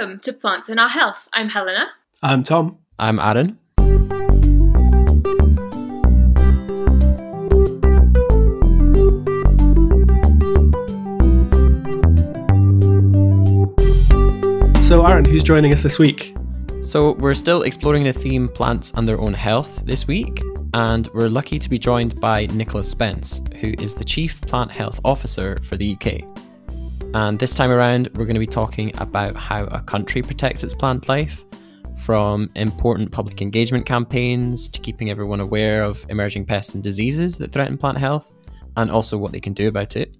Welcome to Plants and Our Health. I'm Helena. I'm Tom. I'm Aaron. So, Aaron, who's joining us this week? So, we're still exploring the theme plants and their own health this week, and we're lucky to be joined by Nicola Spence, who is the Chief Plant Health Officer for the UK. And this time around, we're going to be talking about how a country protects its plant life, from important public engagement campaigns to keeping everyone aware of emerging pests and diseases that threaten plant health, and also what they can do about it,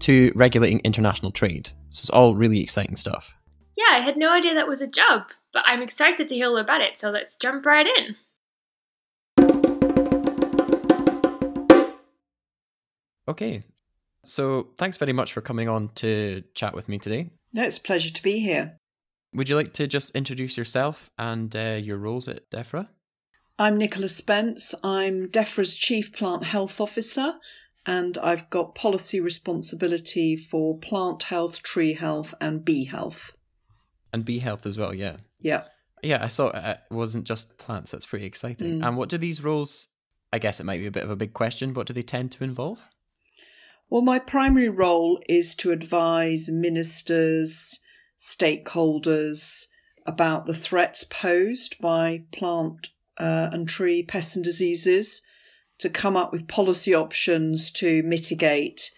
to regulating international trade. So, it's all really exciting stuff. Yeah, I had no idea that was a job, but I'm excited to hear all about it, so let's jump right in. Okay, so thanks very much for coming on to chat with me today. No, it's a pleasure to be here. Would you like to just introduce yourself and uh, your roles at DEFRA? I'm Nicola Spence. I'm DEFRA's Chief Plant Health Officer, and I've got policy responsibility for plant health, tree health, and bee health and bee health as well. Yeah. Yeah. Yeah, I saw it wasn't just plants. That's pretty exciting. Mm. And what do these roles? I guess it might be a bit of a big question. What do they tend to involve? Well, my primary role is to advise ministers, stakeholders about the threats posed by plant uh, and tree pests and diseases, to come up with policy options to mitigate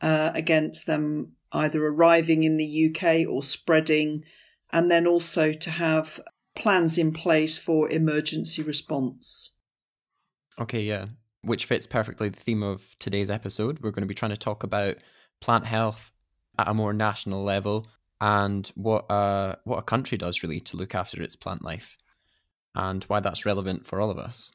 uh, against them either arriving in the UK or spreading and then also to have plans in place for emergency response. Okay, yeah, which fits perfectly the theme of today's episode. We're going to be trying to talk about plant health at a more national level and what uh, what a country does really to look after its plant life and why that's relevant for all of us.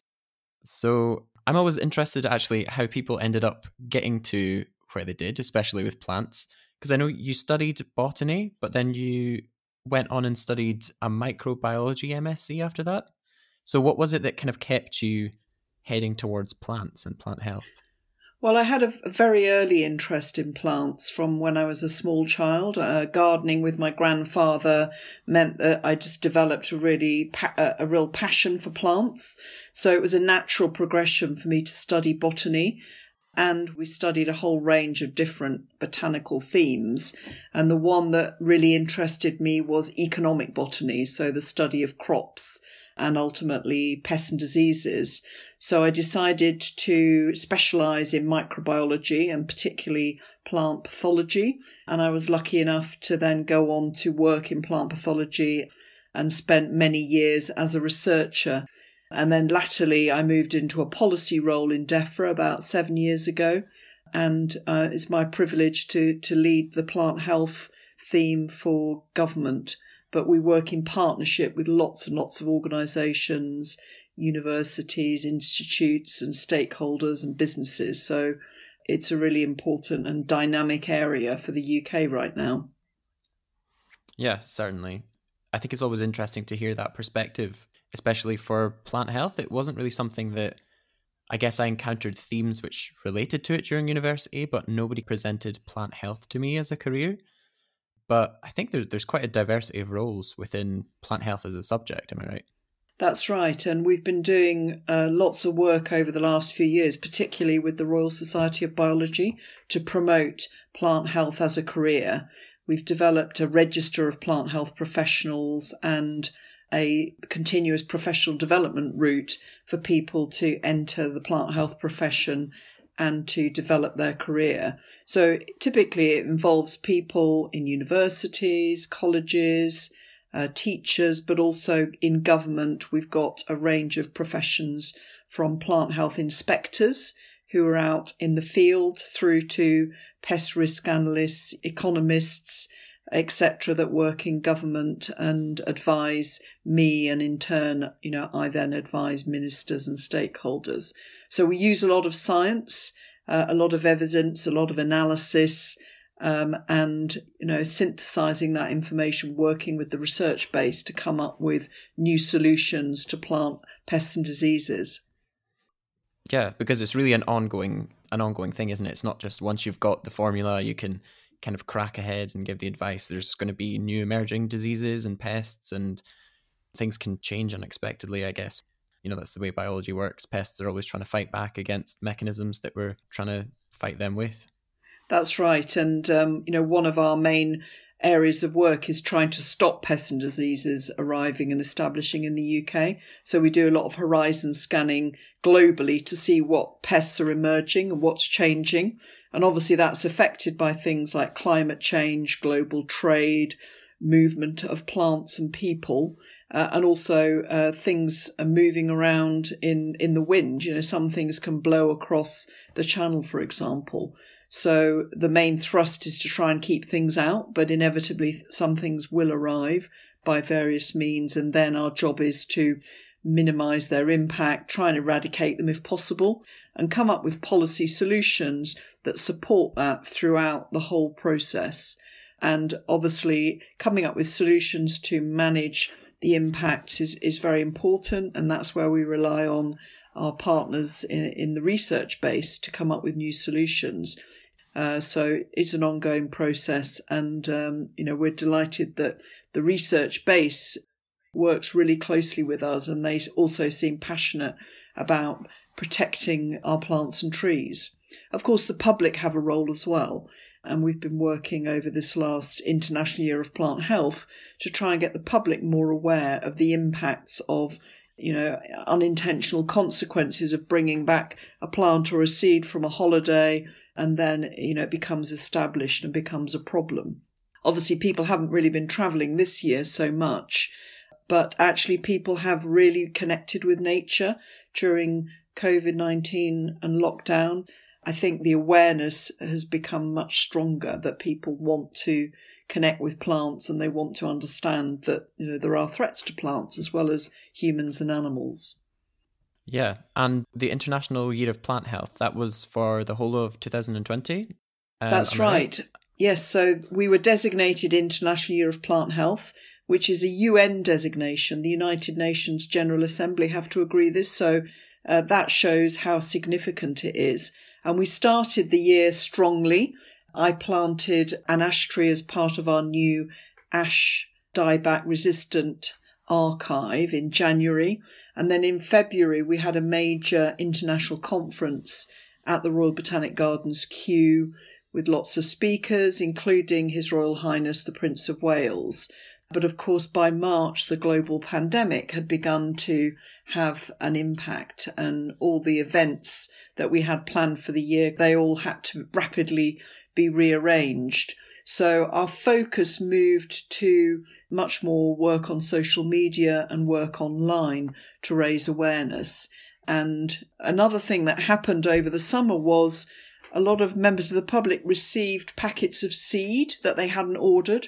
So, I'm always interested actually how people ended up getting to where they did, especially with plants, because I know you studied botany, but then you went on and studied a microbiology MSc after that. So, what was it that kind of kept you heading towards plants and plant health? Well, I had a very early interest in plants from when I was a small child. Uh, gardening with my grandfather meant that I just developed a really pa- a real passion for plants. So it was a natural progression for me to study botany and we studied a whole range of different botanical themes. And the one that really interested me was economic botany, so the study of crops and ultimately pests and diseases. So I decided to specialize in microbiology and particularly plant pathology. And I was lucky enough to then go on to work in plant pathology and spent many years as a researcher and then latterly, I moved into a policy role in DEFRA about seven years ago. And uh, it's my privilege to, to lead the plant health theme for government. But we work in partnership with lots and lots of organisations, universities, institutes, and stakeholders and businesses. So it's a really important and dynamic area for the UK right now. Yeah, certainly. I think it's always interesting to hear that perspective especially for plant health. It wasn't really something that I guess I encountered themes which related to it during university, but nobody presented plant health to me as a career. But I think there's there's quite a diversity of roles within plant health as a subject. Am I right? That's right, and we've been doing uh, lots of work over the last few years, particularly with the Royal Society of Biology, to promote plant health as a career. We've developed a register of plant health professionals and a continuous professional development route for people to enter the plant health profession and to develop their career. So typically it involves people in universities, colleges, uh, teachers, but also in government. We've got a range of professions from plant health inspectors who are out in the field through to pest risk analysts, economists, etc., that work in government and advise me, and in turn, you know, I then advise ministers and stakeholders. So we use a lot of science, uh, a lot of evidence, a lot of analysis, um, and you know, synthesizing that information, working with the research base to come up with new solutions to plant pests and diseases. Yeah, because it's really an ongoing an ongoing thing, isn't it? It's not just once you've got the formula, you can kind of crack ahead and give the advice. There's going to be new emerging diseases and pests, and things can change unexpectedly, I guess. You know, that's the way biology works. Pests are always trying to fight back against mechanisms that we're trying to fight them with. That's right. And, um, you know, one of our main areas of work is trying to stop pests and diseases arriving and establishing in the UK. So we do a lot of horizon scanning globally to see what pests are emerging and what's changing. And obviously that's affected by things like climate change, global trade, movement of plants and people. Uh, and also uh, things are moving around in, in the wind. You know, some things can blow across the channel, for example. So the main thrust is to try and keep things out, but inevitably some things will arrive by various means. And then our job is to minimize their impact, try and eradicate them if possible, and come up with policy solutions that support that throughout the whole process. And obviously, coming up with solutions to manage the impacts is, is very important. And that's where we rely on our partners in, in the research base to come up with new solutions. Uh, so it's an ongoing process, and um, you know we're delighted that the research base works really closely with us, and they also seem passionate about protecting our plants and trees. Of course, the public have a role as well, and we've been working over this last International Year of Plant Health to try and get the public more aware of the impacts of you know, unintentional consequences of bringing back a plant or a seed from a holiday and then, you know, it becomes established and becomes a problem. Obviously, people haven't really been traveling this year so much, but actually, people have really connected with nature during COVID 19 and lockdown. I think the awareness has become much stronger that people want to connect with plants and they want to understand that you know there are threats to plants as well as humans and animals. Yeah, and the International Year of Plant Health that was for the whole of 2020. Uh, That's right. right. Yes, so we were designated International Year of Plant Health, which is a UN designation. The United Nations General Assembly have to agree this, so uh, that shows how significant it is. And we started the year strongly I planted an ash tree as part of our new ash dieback resistant archive in January. And then in February, we had a major international conference at the Royal Botanic Gardens Kew with lots of speakers, including His Royal Highness the Prince of Wales. But of course, by March, the global pandemic had begun to have an impact, and all the events that we had planned for the year, they all had to rapidly be rearranged. So our focus moved to much more work on social media and work online to raise awareness. And another thing that happened over the summer was a lot of members of the public received packets of seed that they hadn't ordered.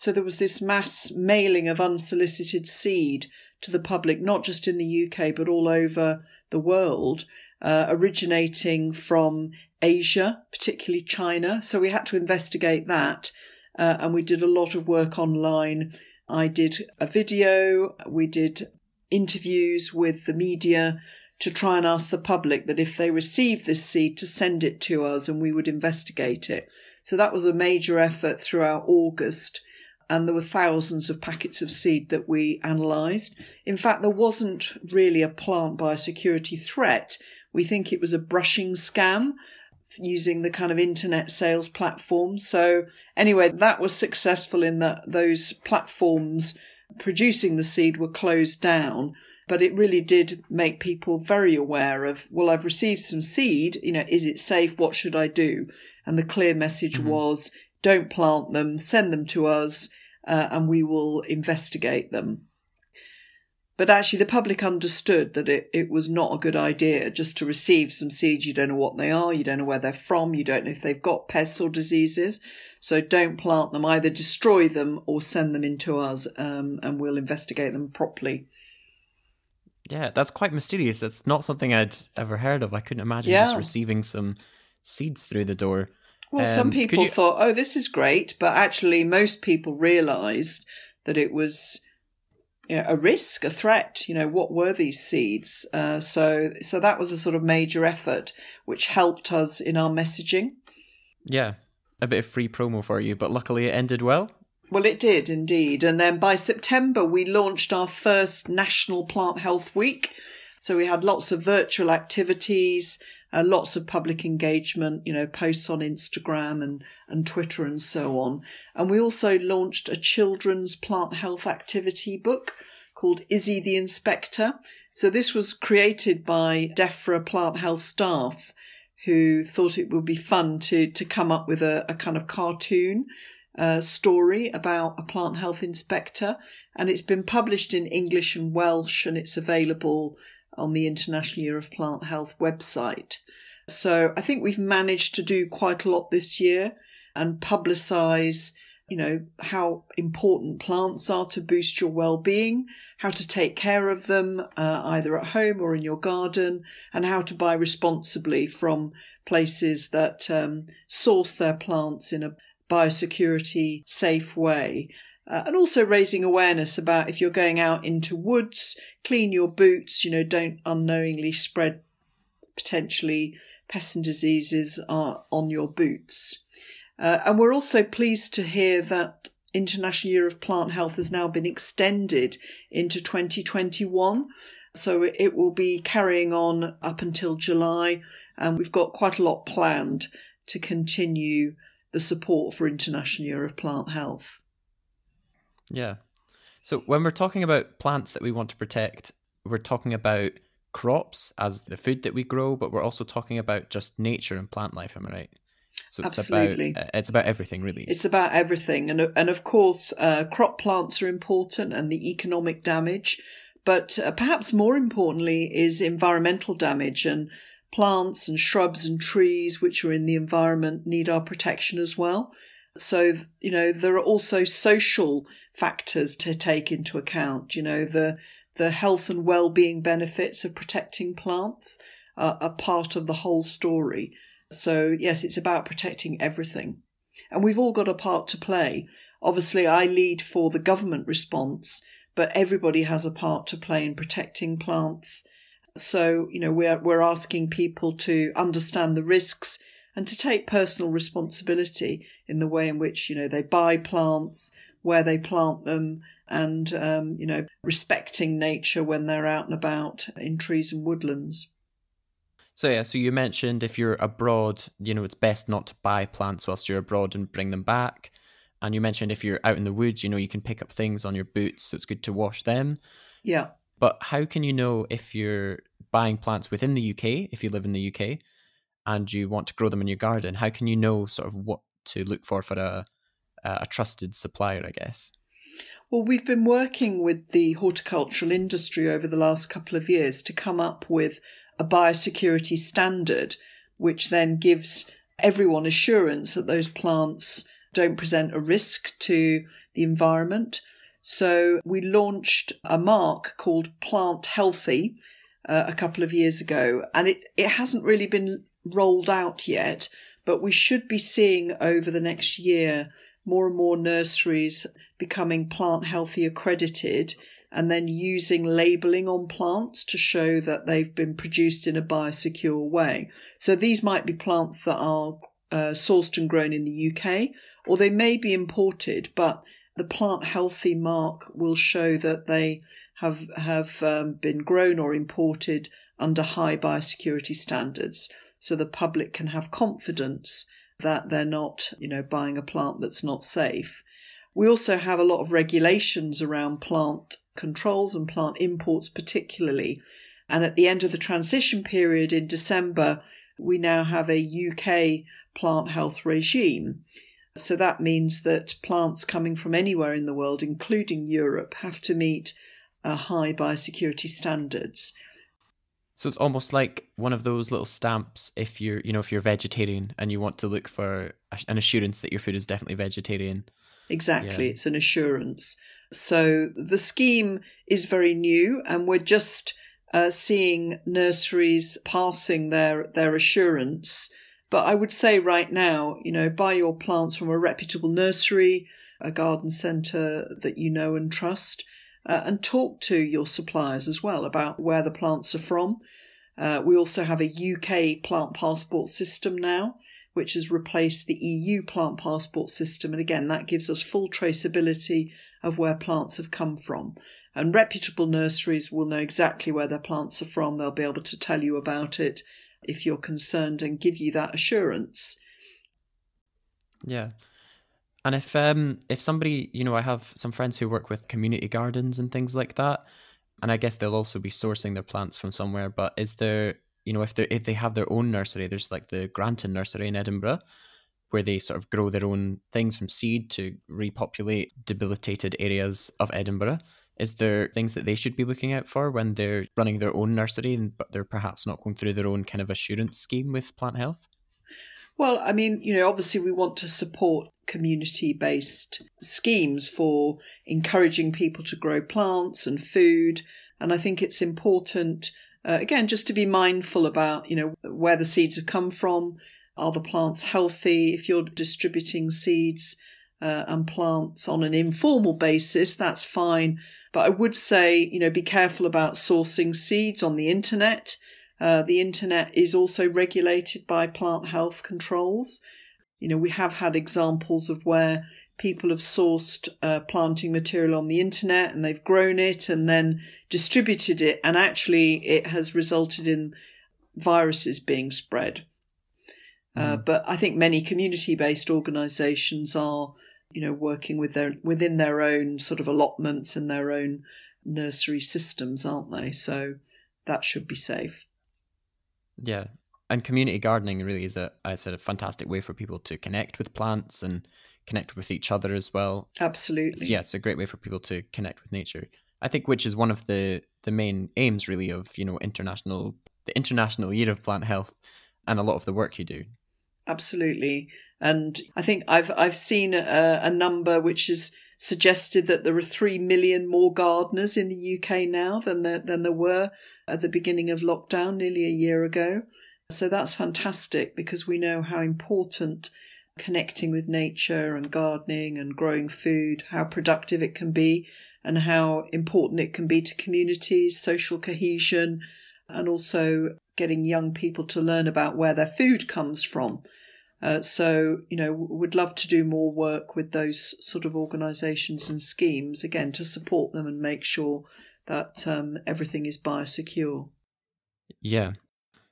So there was this mass mailing of unsolicited seed to the public, not just in the UK, but all over the world, uh, originating from Asia, particularly China. So we had to investigate that. Uh, and we did a lot of work online. I did a video, we did interviews with the media to try and ask the public that if they received this seed to send it to us and we would investigate it. So that was a major effort throughout August. And there were thousands of packets of seed that we analysed. In fact, there wasn't really a plant biosecurity threat. We think it was a brushing scam using the kind of internet sales platforms. So anyway, that was successful in that those platforms producing the seed were closed down. But it really did make people very aware of, well, I've received some seed, you know, is it safe? What should I do? And the clear message mm-hmm. was, don't plant them, send them to us, uh, and we will investigate them. But actually, the public understood that it, it was not a good idea just to receive some seeds. You don't know what they are, you don't know where they're from, you don't know if they've got pests or diseases. So don't plant them, either destroy them or send them into us, um, and we'll investigate them properly. Yeah, that's quite mysterious. That's not something I'd ever heard of. I couldn't imagine yeah. just receiving some seeds through the door. Well, um, some people you... thought, oh, this is great. But actually, most people realised that it was you know, a risk, a threat. You know, what were these seeds? Uh, so, so that was a sort of major effort which helped us in our messaging. Yeah, a bit of free promo for you, but luckily it ended well. Well, it did indeed. And then by September, we launched our first National Plant Health Week. So we had lots of virtual activities, uh, lots of public engagement, you know, posts on Instagram and, and Twitter and so on. And we also launched a children's plant health activity book called Izzy the Inspector. So this was created by DEFRA plant health staff who thought it would be fun to, to come up with a, a kind of cartoon uh, story about a plant health inspector. And it's been published in English and Welsh and it's available on the International Year of Plant Health website. So I think we've managed to do quite a lot this year and publicize, you know, how important plants are to boost your well-being, how to take care of them uh, either at home or in your garden, and how to buy responsibly from places that um, source their plants in a biosecurity safe way. Uh, and also raising awareness about if you're going out into woods, clean your boots, you know, don't unknowingly spread potentially pests and diseases on your boots. Uh, and we're also pleased to hear that International Year of Plant Health has now been extended into 2021. So it will be carrying on up until July, and we've got quite a lot planned to continue the support for International Year of Plant Health. Yeah. So when we're talking about plants that we want to protect, we're talking about crops as the food that we grow, but we're also talking about just nature and plant life. Am I right? So it's Absolutely. about uh, it's about everything, really. It's about everything, and and of course, uh, crop plants are important, and the economic damage, but uh, perhaps more importantly is environmental damage and plants and shrubs and trees which are in the environment need our protection as well. So, you know, there are also social factors to take into account. You know, the, the health and well-being benefits of protecting plants are, are part of the whole story. So, yes, it's about protecting everything. And we've all got a part to play. Obviously, I lead for the government response, but everybody has a part to play in protecting plants. So, you know, we're, we're asking people to understand the risks and to take personal responsibility in the way in which you know they buy plants, where they plant them, and um, you know respecting nature when they're out and about in trees and woodlands. So yeah, so you mentioned if you're abroad, you know it's best not to buy plants whilst you're abroad and bring them back. And you mentioned if you're out in the woods, you know you can pick up things on your boots, so it's good to wash them. Yeah. But how can you know if you're buying plants within the UK, if you live in the UK, and you want to grow them in your garden, how can you know sort of what to look for for a a trusted supplier, I guess? Well, we've been working with the horticultural industry over the last couple of years to come up with a biosecurity standard, which then gives everyone assurance that those plants don't present a risk to the environment. So we launched a mark called Plant Healthy uh, a couple of years ago, and it, it hasn't really been rolled out yet, but we should be seeing over the next year more and more nurseries becoming plant healthy accredited and then using labeling on plants to show that they've been produced in a biosecure way. So these might be plants that are uh, sourced and grown in the UK, or they may be imported, but the plant healthy mark will show that they have have um, been grown or imported under high biosecurity standards so the public can have confidence that they're not, you know, buying a plant that's not safe. We also have a lot of regulations around plant controls and plant imports, particularly. And at the end of the transition period in December, we now have a UK plant health regime. So that means that plants coming from anywhere in the world, including Europe, have to meet high biosecurity standards. So it's almost like one of those little stamps if you're, you know, if you're vegetarian and you want to look for an assurance that your food is definitely vegetarian. Exactly, yeah. it's an assurance. So the scheme is very new, and we're just uh, seeing nurseries passing their their assurance. But I would say right now, you know, buy your plants from a reputable nursery, a garden centre that you know and trust uh, and talk to your suppliers as well about where the plants are from. Uh, we also have a UK plant passport system now, which has replaced the EU plant passport system. And again, that gives us full traceability of where plants have come from. And reputable nurseries will know exactly where their plants are from. They'll be able to tell you about it if you're concerned and give you that assurance. Yeah. And if um if somebody, you know, I have some friends who work with community gardens and things like that, and I guess they'll also be sourcing their plants from somewhere, but is there, you know, if they if they have their own nursery, there's like the Granton nursery in Edinburgh where they sort of grow their own things from seed to repopulate debilitated areas of Edinburgh. Is there things that they should be looking out for when they're running their own nursery, but they're perhaps not going through their own kind of assurance scheme with plant health? Well, I mean, you know, obviously we want to support community based schemes for encouraging people to grow plants and food. And I think it's important, uh, again, just to be mindful about, you know, where the seeds have come from. Are the plants healthy? If you're distributing seeds uh, and plants on an informal basis, that's fine. But I would say, you know, be careful about sourcing seeds on the internet. Uh, the internet is also regulated by plant health controls. You know, we have had examples of where people have sourced uh, planting material on the internet and they've grown it and then distributed it, and actually it has resulted in viruses being spread. Mm. Uh, but I think many community-based organisations are you know, working with their within their own sort of allotments and their own nursery systems, aren't they? So that should be safe. Yeah. And community gardening really is a, I said, a fantastic way for people to connect with plants and connect with each other as well. Absolutely. It's, yeah, it's a great way for people to connect with nature. I think which is one of the the main aims really of, you know, international the International Year of Plant Health and a lot of the work you do. Absolutely. And I think I've I've seen a, a number which is suggested that there are three million more gardeners in the UK now than there than there were at the beginning of lockdown nearly a year ago. So that's fantastic because we know how important connecting with nature and gardening and growing food, how productive it can be, and how important it can be to communities, social cohesion, and also getting young people to learn about where their food comes from. Uh, so, you know, would love to do more work with those sort of organisations and schemes, again, to support them and make sure that um, everything is biosecure. Yeah.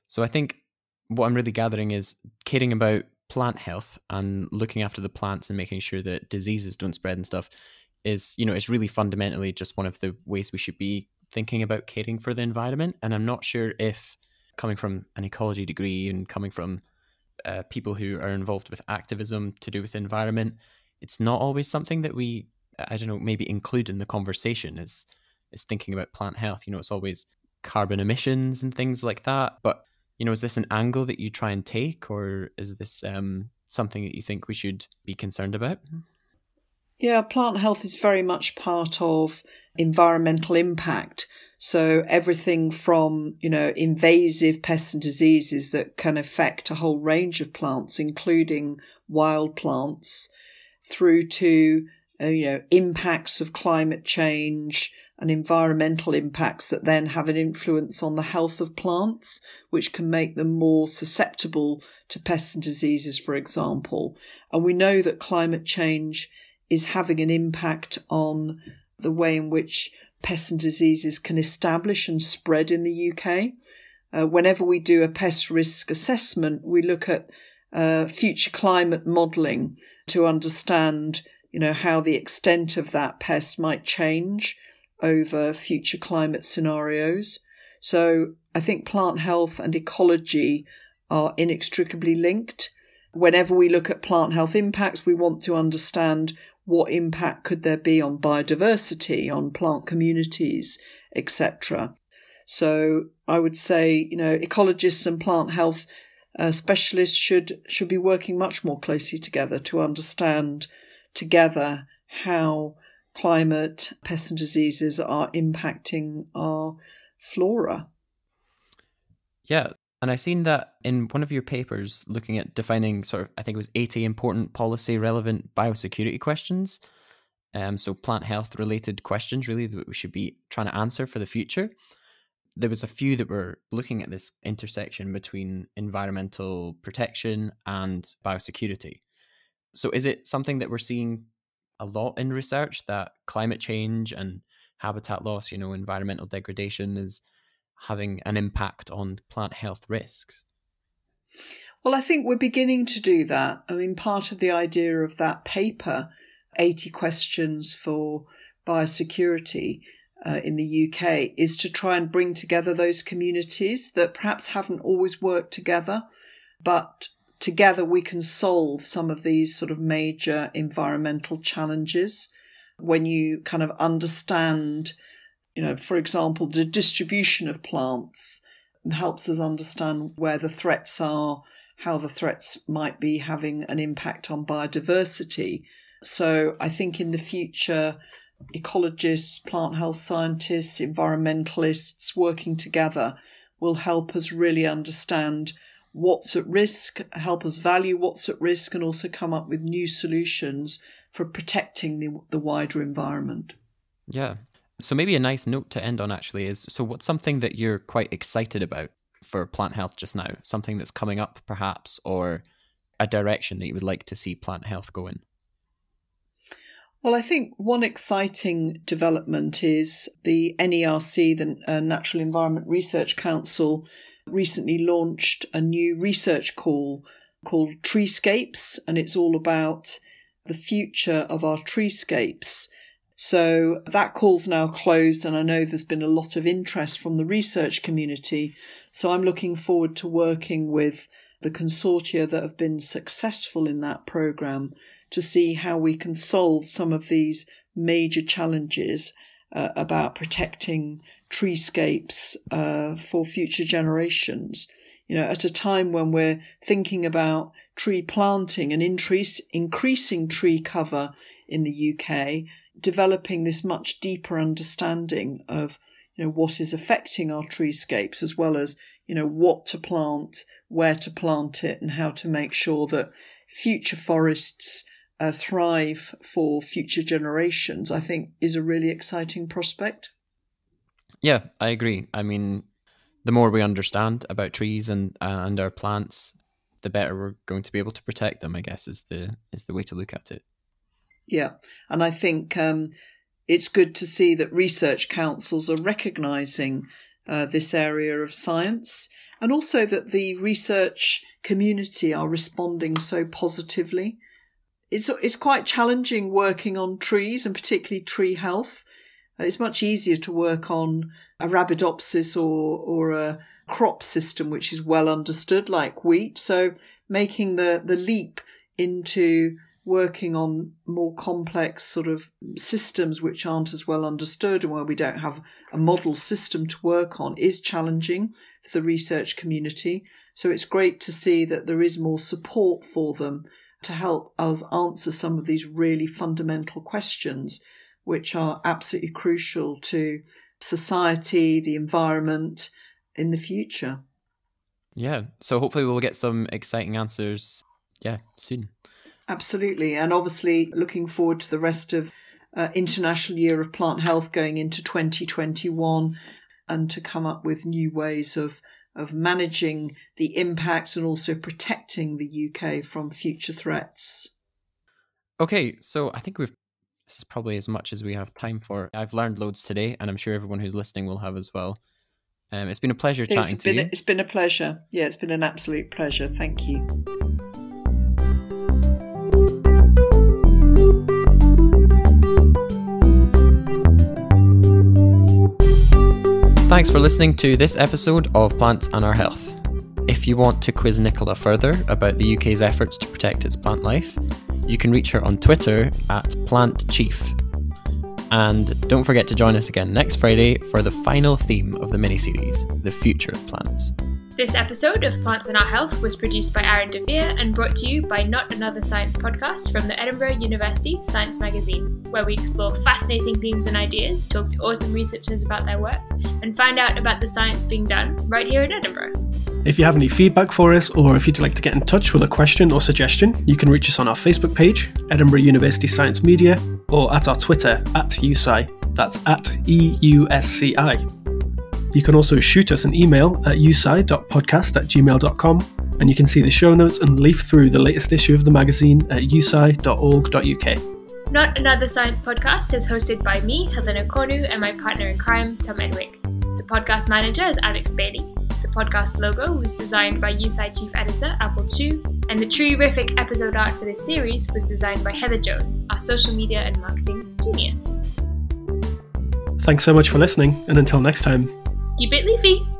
So I think what I'm really gathering is caring about plant health and looking after the plants and making sure that diseases don't spread and stuff is, you know, it's really fundamentally just one of the ways we should be thinking about caring for the environment. And I'm not sure if coming from an ecology degree and coming from uh, people who are involved with activism to do with environment, it's not always something that we, I don't know, maybe include in the conversation is is thinking about plant health. You know, it's always carbon emissions and things like that. But you know, is this an angle that you try and take, or is this um, something that you think we should be concerned about? Yeah, plant health is very much part of environmental impact. So everything from, you know, invasive pests and diseases that can affect a whole range of plants, including wild plants, through to, uh, you know, impacts of climate change and environmental impacts that then have an influence on the health of plants, which can make them more susceptible to pests and diseases, for example. And we know that climate change is having an impact on the way in which pests and diseases can establish and spread in the UK. Uh, whenever we do a pest risk assessment, we look at uh, future climate modelling to understand, you know, how the extent of that pest might change over future climate scenarios. So I think plant health and ecology are inextricably linked. Whenever we look at plant health impacts, we want to understand what impact could there be on biodiversity, on plant communities, etc. So I would say, you know, ecologists and plant health uh, specialists should should be working much more closely together to understand together how climate, pests and diseases are impacting our flora. Yeah, and I've seen that in one of your papers looking at defining sort of, I think it was 80 important policy relevant biosecurity questions. Um, so plant health related questions really that we should be trying to answer for the future. there was a few that were looking at this intersection between environmental protection and biosecurity. So is it something that we're seeing a lot in research that climate change and habitat loss, you know, environmental degradation is having an impact on plant health risks? Well, I think we're beginning to do that. I mean, part of the idea of that paper, 80 questions for biosecurity uh, in the UK, is to try and bring together those communities that perhaps haven't always worked together, but together we can solve some of these sort of major environmental challenges. When you kind of understand, you know, for example, the distribution of plants helps us understand where the threats are how the threats might be having an impact on biodiversity. So I think in the future, ecologists, plant health scientists, environmentalists working together will help us really understand what's at risk, help us value what's at risk, and also come up with new solutions for protecting the, the wider environment. Yeah. So maybe a nice note to end on actually is so what's something that you're quite excited about for plant health just now? Something that's coming up, perhaps, or a direction that you would like to see plant health go in? Well, I think one exciting development is the NERC, the uh, Natural Environment Research Council, recently launched a new research call called Treescapes, and it's all about the future of our treescapes so that call's now closed, and I know there's been a lot of interest from the research community. So I'm looking forward to working with the consortia that have been successful in that program to see how we can solve some of these major challenges uh, about protecting treescapes uh, for future generations. You know, at a time when we're thinking about tree planting and increase, increasing tree cover in the UK, developing this much deeper understanding of you know what is affecting our treescapes as well as you know what to plant where to plant it and how to make sure that future forests uh, thrive for future generations i think is a really exciting prospect. Yeah i agree. I mean the more we understand about trees and uh, and our plants the better we're going to be able to protect them i guess is the is the way to look at it yeah. And I think um, it's good to see that research councils are recognising uh, this area of science and also that the research community are responding so positively. It's, it's quite challenging working on trees and particularly tree health. It's much easier to work on Arabidopsis or, or a crop system which is well understood, like wheat. So making the, the leap into working on more complex sort of systems which aren't as well understood and where we don't have a model system to work on is challenging for the research community. So it's great to see that there is more support for them to help us answer some of these really fundamental questions, which are absolutely crucial to society, the environment in the future. Yeah. So hopefully we'll get some exciting answers. Yeah, soon. Absolutely. And obviously, looking forward to the rest of uh, International Year of Plant Health going into 2021 and to come up with new ways of of managing the impacts and also protecting the UK from future threats. Okay, so I think we've this is probably as much as we have time for. I've learned loads today, and I'm sure everyone who's listening will have as well. Um, it's been a pleasure chatting it's to you. It's been a pleasure. Yeah, it's been an absolute pleasure. Thank you. Thanks for listening to this episode of Plants and Our Health. If you want to quiz Nicola further about the UK's efforts to protect its plant life, you can reach her on Twitter at PlantChief. And don't forget to join us again next Friday for the final theme of the mini-series, The Future of Plants. This episode of Plants and Our Health was produced by Aaron Devere and brought to you by Not Another Science podcast from the Edinburgh University Science Magazine, where we explore fascinating themes and ideas, talk to awesome researchers about their work, and find out about the science being done right here in Edinburgh. If you have any feedback for us, or if you'd like to get in touch with a question or suggestion, you can reach us on our Facebook page, Edinburgh University Science Media, or at our Twitter at EUSci. That's at EUSCI. You can also shoot us an email at eusci.podcast at gmail.com, and you can see the show notes and leaf through the latest issue of the magazine at eusci.org.uk. Not Another Science podcast is hosted by me, Helena Konu, and my partner in crime, Tom Edwick. The podcast manager is Alex Bailey. The podcast logo was designed by EUSci chief editor Apple Chu, and the terrific episode art for this series was designed by Heather Jones, our social media and marketing genius. Thanks so much for listening, and until next time. Keep it leafy!